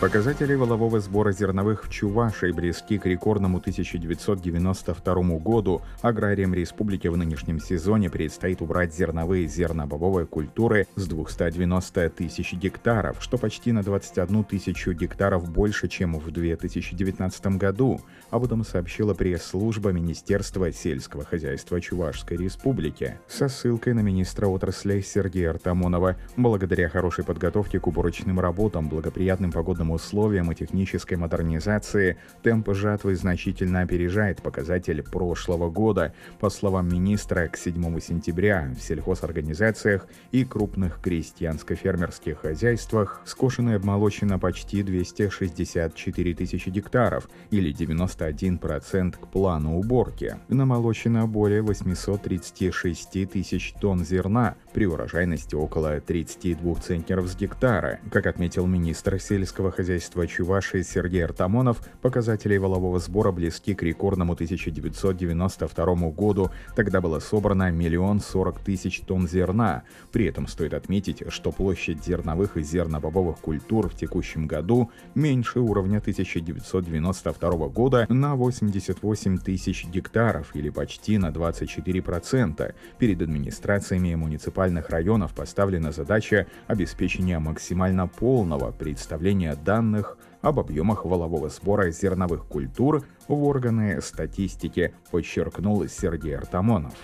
Показатели волового сбора зерновых в Чувашии близки к рекордному 1992 году. Аграриям республики в нынешнем сезоне предстоит убрать зерновые зернобобовые культуры с 290 тысяч гектаров, что почти на 21 тысячу гектаров больше, чем в 2019 году. Об этом сообщила пресс-служба Министерства сельского хозяйства Чувашской республики со ссылкой на министра отрасли Сергея Артамонова. Благодаря хорошей подготовке к уборочным работам, благоприятным погодным условиям и технической модернизации темп жатвы значительно опережает показатель прошлого года. По словам министра, к 7 сентября в сельхозорганизациях и крупных крестьянско-фермерских хозяйствах скошено и обмолочено почти 264 тысячи гектаров или 91% к плану уборки. Намолочено более 836 тысяч тонн зерна при урожайности около 32 центнеров с гектара. Как отметил министр сельского хозяйства Чувашии Сергей Артамонов, показатели волового сбора близки к рекордному 1992 году. Тогда было собрано миллион сорок тысяч тонн зерна. При этом стоит отметить, что площадь зерновых и зернобобовых культур в текущем году меньше уровня 1992 года на 88 тысяч гектаров или почти на 24%. Перед администрациями муниципальных районов поставлена задача обеспечения максимально полного представления данных об объемах волового сбора зерновых культур в органы статистики, подчеркнул Сергей Артамонов.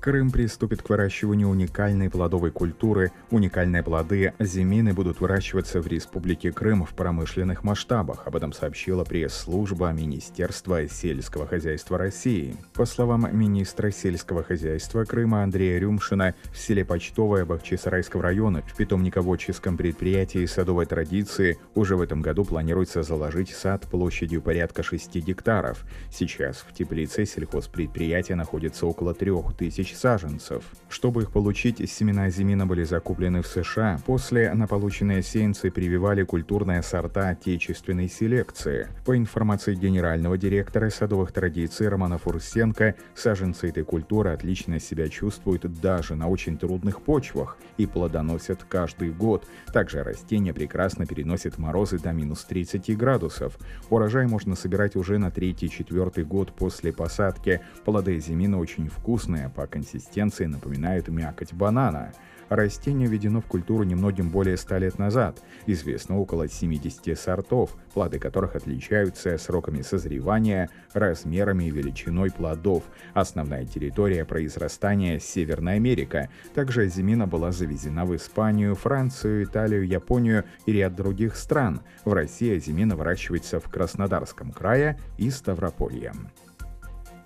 Крым приступит к выращиванию уникальной плодовой культуры. Уникальные плоды зимины будут выращиваться в Республике Крым в промышленных масштабах. Об этом сообщила пресс-служба Министерства сельского хозяйства России. По словам министра сельского хозяйства Крыма Андрея Рюмшина, в селе Почтовое Бахчисарайского района в питомниководческом предприятии садовой традиции уже в этом году планируется заложить сад площадью порядка 6 гектаров. Сейчас в теплице сельхозпредприятия находится около 3000 тысяч саженцев. Чтобы их получить, семена зимина были закуплены в США. После на полученные сеянцы прививали культурные сорта отечественной селекции. По информации генерального директора садовых традиций Романа Фурсенко, саженцы этой культуры отлично себя чувствуют даже на очень трудных почвах и плодоносят каждый год. Также растения прекрасно переносят морозы до минус 30 градусов. Урожай можно собирать уже на третий-четвертый год после посадки. Плоды зимина очень вкусные, по консистенции напоминают мякоть банана. Растение введено в культуру немногим более 100 лет назад. Известно около 70 сортов, плоды которых отличаются сроками созревания, размерами и величиной плодов. Основная территория произрастания – Северная Америка. Также зимина была завезена в Испанию, Францию, Италию, Японию и ряд других стран. В России зимина выращивается в Краснодарском крае и Ставрополье.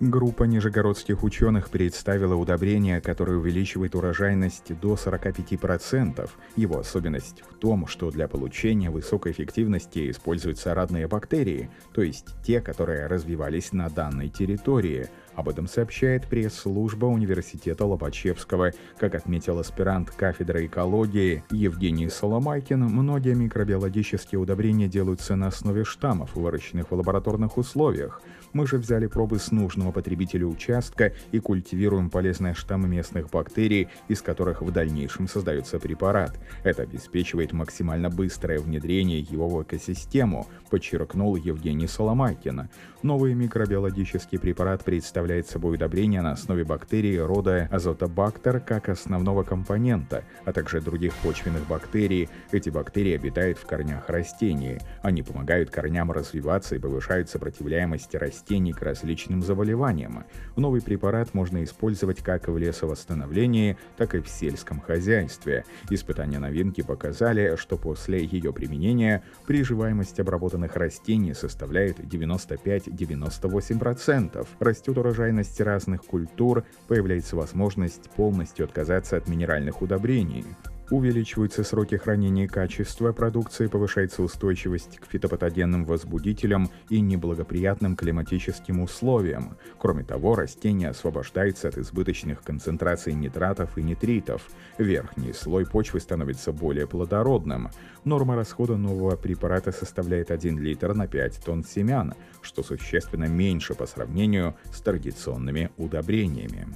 Группа нижегородских ученых представила удобрение, которое увеличивает урожайность до 45%. Его особенность в том, что для получения высокой эффективности используются родные бактерии, то есть те, которые развивались на данной территории – об этом сообщает пресс-служба Университета Лобачевского. Как отметил аспирант кафедры экологии Евгений Соломайкин, многие микробиологические удобрения делаются на основе штаммов, выращенных в лабораторных условиях. Мы же взяли пробы с нужного потребителя участка и культивируем полезные штаммы местных бактерий, из которых в дальнейшем создается препарат. Это обеспечивает максимально быстрое внедрение его в экосистему, подчеркнул Евгений Соломайкин. Новый микробиологический препарат представляет представляет собой удобрение на основе бактерий рода азотобактер как основного компонента, а также других почвенных бактерий. Эти бактерии обитают в корнях растений. Они помогают корням развиваться и повышают сопротивляемость растений к различным заболеваниям. Новый препарат можно использовать как в лесовосстановлении, так и в сельском хозяйстве. Испытания новинки показали, что после ее применения приживаемость обработанных растений составляет 95-98%. Растет урожай урожайности разных культур, появляется возможность полностью отказаться от минеральных удобрений. Увеличиваются сроки хранения качества продукции, повышается устойчивость к фитопатогенным возбудителям и неблагоприятным климатическим условиям. Кроме того, растение освобождается от избыточных концентраций нитратов и нитритов. Верхний слой почвы становится более плодородным. Норма расхода нового препарата составляет 1 литр на 5 тонн семян, что существенно меньше по сравнению с традиционными удобрениями.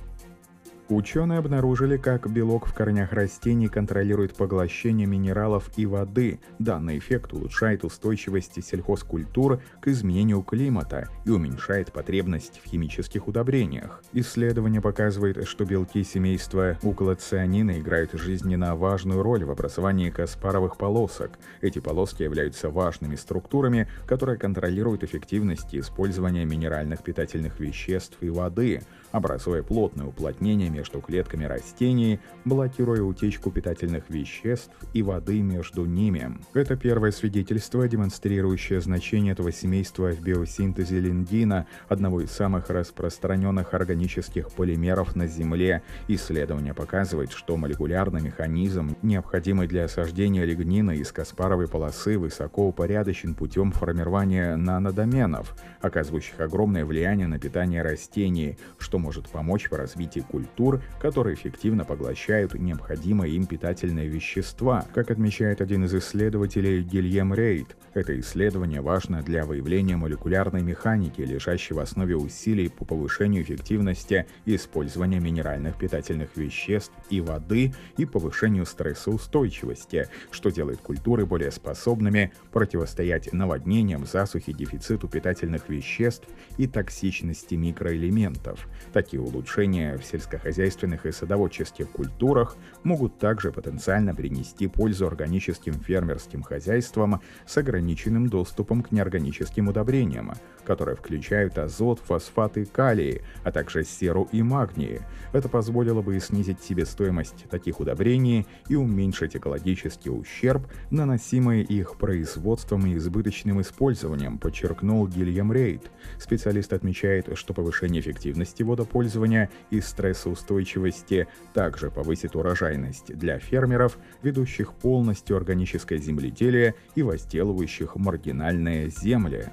Ученые обнаружили, как белок в корнях растений контролирует поглощение минералов и воды. Данный эффект улучшает устойчивость сельхозкультур к изменению климата и уменьшает потребность в химических удобрениях. Исследование показывает, что белки семейства уклоцианина играют жизненно важную роль в образовании каспаровых полосок. Эти полоски являются важными структурами, которые контролируют эффективность использования минеральных питательных веществ и воды, образуя плотное уплотнение между клетками растений, блокируя утечку питательных веществ и воды между ними. Это первое свидетельство, демонстрирующее значение этого семейства в биосинтезе линдина, одного из самых распространенных органических полимеров на Земле. Исследование показывает, что молекулярный механизм, необходимый для осаждения лигнина из каспаровой полосы, высоко упорядочен путем формирования нанодоменов, оказывающих огромное влияние на питание растений, что может помочь в развитии культур культур, которые эффективно поглощают необходимые им питательные вещества, как отмечает один из исследователей Гильем Рейд. Это исследование важно для выявления молекулярной механики, лежащей в основе усилий по повышению эффективности использования минеральных питательных веществ и воды и повышению стрессоустойчивости, что делает культуры более способными противостоять наводнениям, засухе, дефициту питательных веществ и токсичности микроэлементов. Такие улучшения в сельскохозяйственном сельскохозяйственных и садоводческих культурах могут также потенциально принести пользу органическим фермерским хозяйствам с ограниченным доступом к неорганическим удобрениям, которые включают азот, фосфаты, калий, а также серу и магний. Это позволило бы снизить себестоимость таких удобрений и уменьшить экологический ущерб, наносимый их производством и избыточным использованием, подчеркнул Гильям Рейд. Специалист отмечает, что повышение эффективности водопользования и стрессоустойчивости устойчивости также повысит урожайность для фермеров, ведущих полностью органическое земледелие и возделывающих маргинальные земли.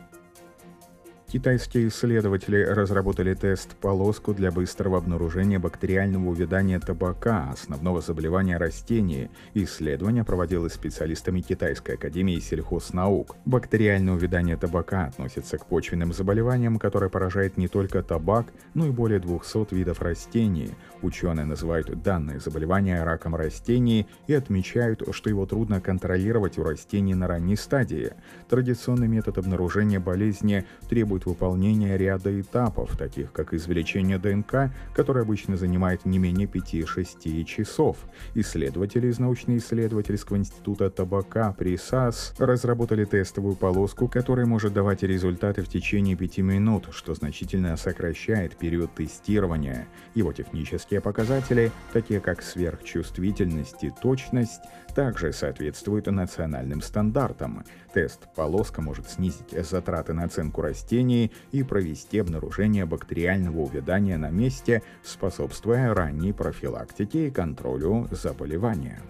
Китайские исследователи разработали тест-полоску для быстрого обнаружения бактериального увядания табака, основного заболевания растений. Исследование проводилось специалистами Китайской академии сельхознаук. Бактериальное увядание табака относится к почвенным заболеваниям, которые поражают не только табак, но и более 200 видов растений. Ученые называют данное заболевание раком растений и отмечают, что его трудно контролировать у растений на ранней стадии. Традиционный метод обнаружения болезни требует требует выполнения ряда этапов, таких как извлечение ДНК, которое обычно занимает не менее 5-6 часов. Исследователи из научно-исследовательского института табака при САС разработали тестовую полоску, которая может давать результаты в течение 5 минут, что значительно сокращает период тестирования. Его технические показатели, такие как сверхчувствительность и точность, также соответствуют национальным стандартам. Тест-полоска может снизить затраты на оценку растений и провести обнаружение бактериального увядания на месте, способствуя ранней профилактике и контролю заболевания.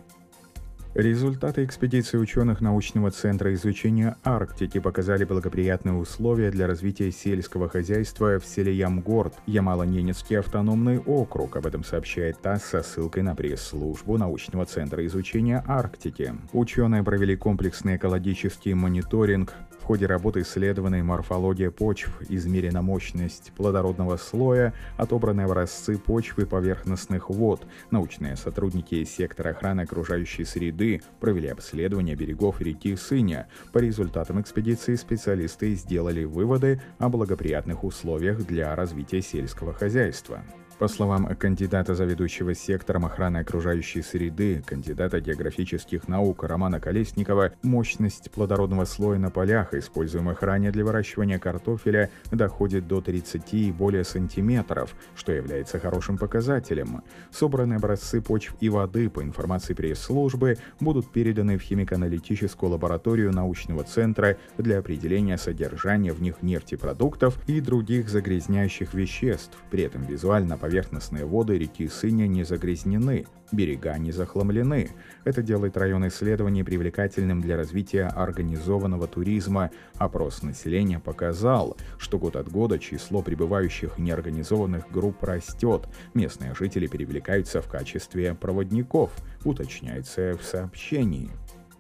Результаты экспедиции ученых научного центра изучения Арктики показали благоприятные условия для развития сельского хозяйства в селе Ямгород, Ямало-Ненецкий автономный округ. Об этом сообщает ТАСС со ссылкой на пресс-службу научного центра изучения Арктики. Ученые провели комплексный экологический мониторинг ходе работы исследована морфология почв, измерена мощность плодородного слоя, отобраны образцы почвы поверхностных вод. Научные сотрудники сектора охраны окружающей среды провели обследование берегов реки Сыня. По результатам экспедиции специалисты сделали выводы о благоприятных условиях для развития сельского хозяйства. По словам кандидата заведующего сектором охраны окружающей среды, кандидата географических наук Романа Колесникова, мощность плодородного слоя на полях, используемых ранее для выращивания картофеля, доходит до 30 и более сантиметров, что является хорошим показателем. Собранные образцы почв и воды, по информации пресс-службы, будут переданы в химико-аналитическую лабораторию научного центра для определения содержания в них нефтепродуктов и других загрязняющих веществ. При этом визуально Поверхностные воды реки Сыня не загрязнены, берега не захламлены. Это делает район исследований привлекательным для развития организованного туризма. Опрос населения показал, что год от года число прибывающих неорганизованных групп растет. Местные жители привлекаются в качестве проводников, уточняется в сообщении.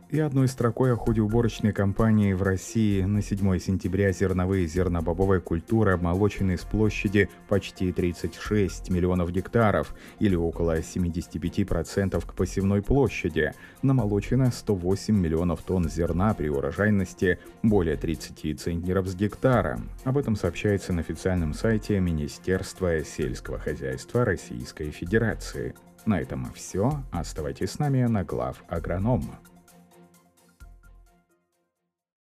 И одной строкой о ходе уборочной кампании в России на 7 сентября зерновые зернобобовая культура молочены с площади почти 36 миллионов гектаров или около 75% к посевной площади. Намолочено 108 миллионов тонн зерна при урожайности более 30 центнеров с гектара. Об этом сообщается на официальном сайте Министерства сельского хозяйства Российской Федерации. На этом все. Оставайтесь с нами на глав агронома.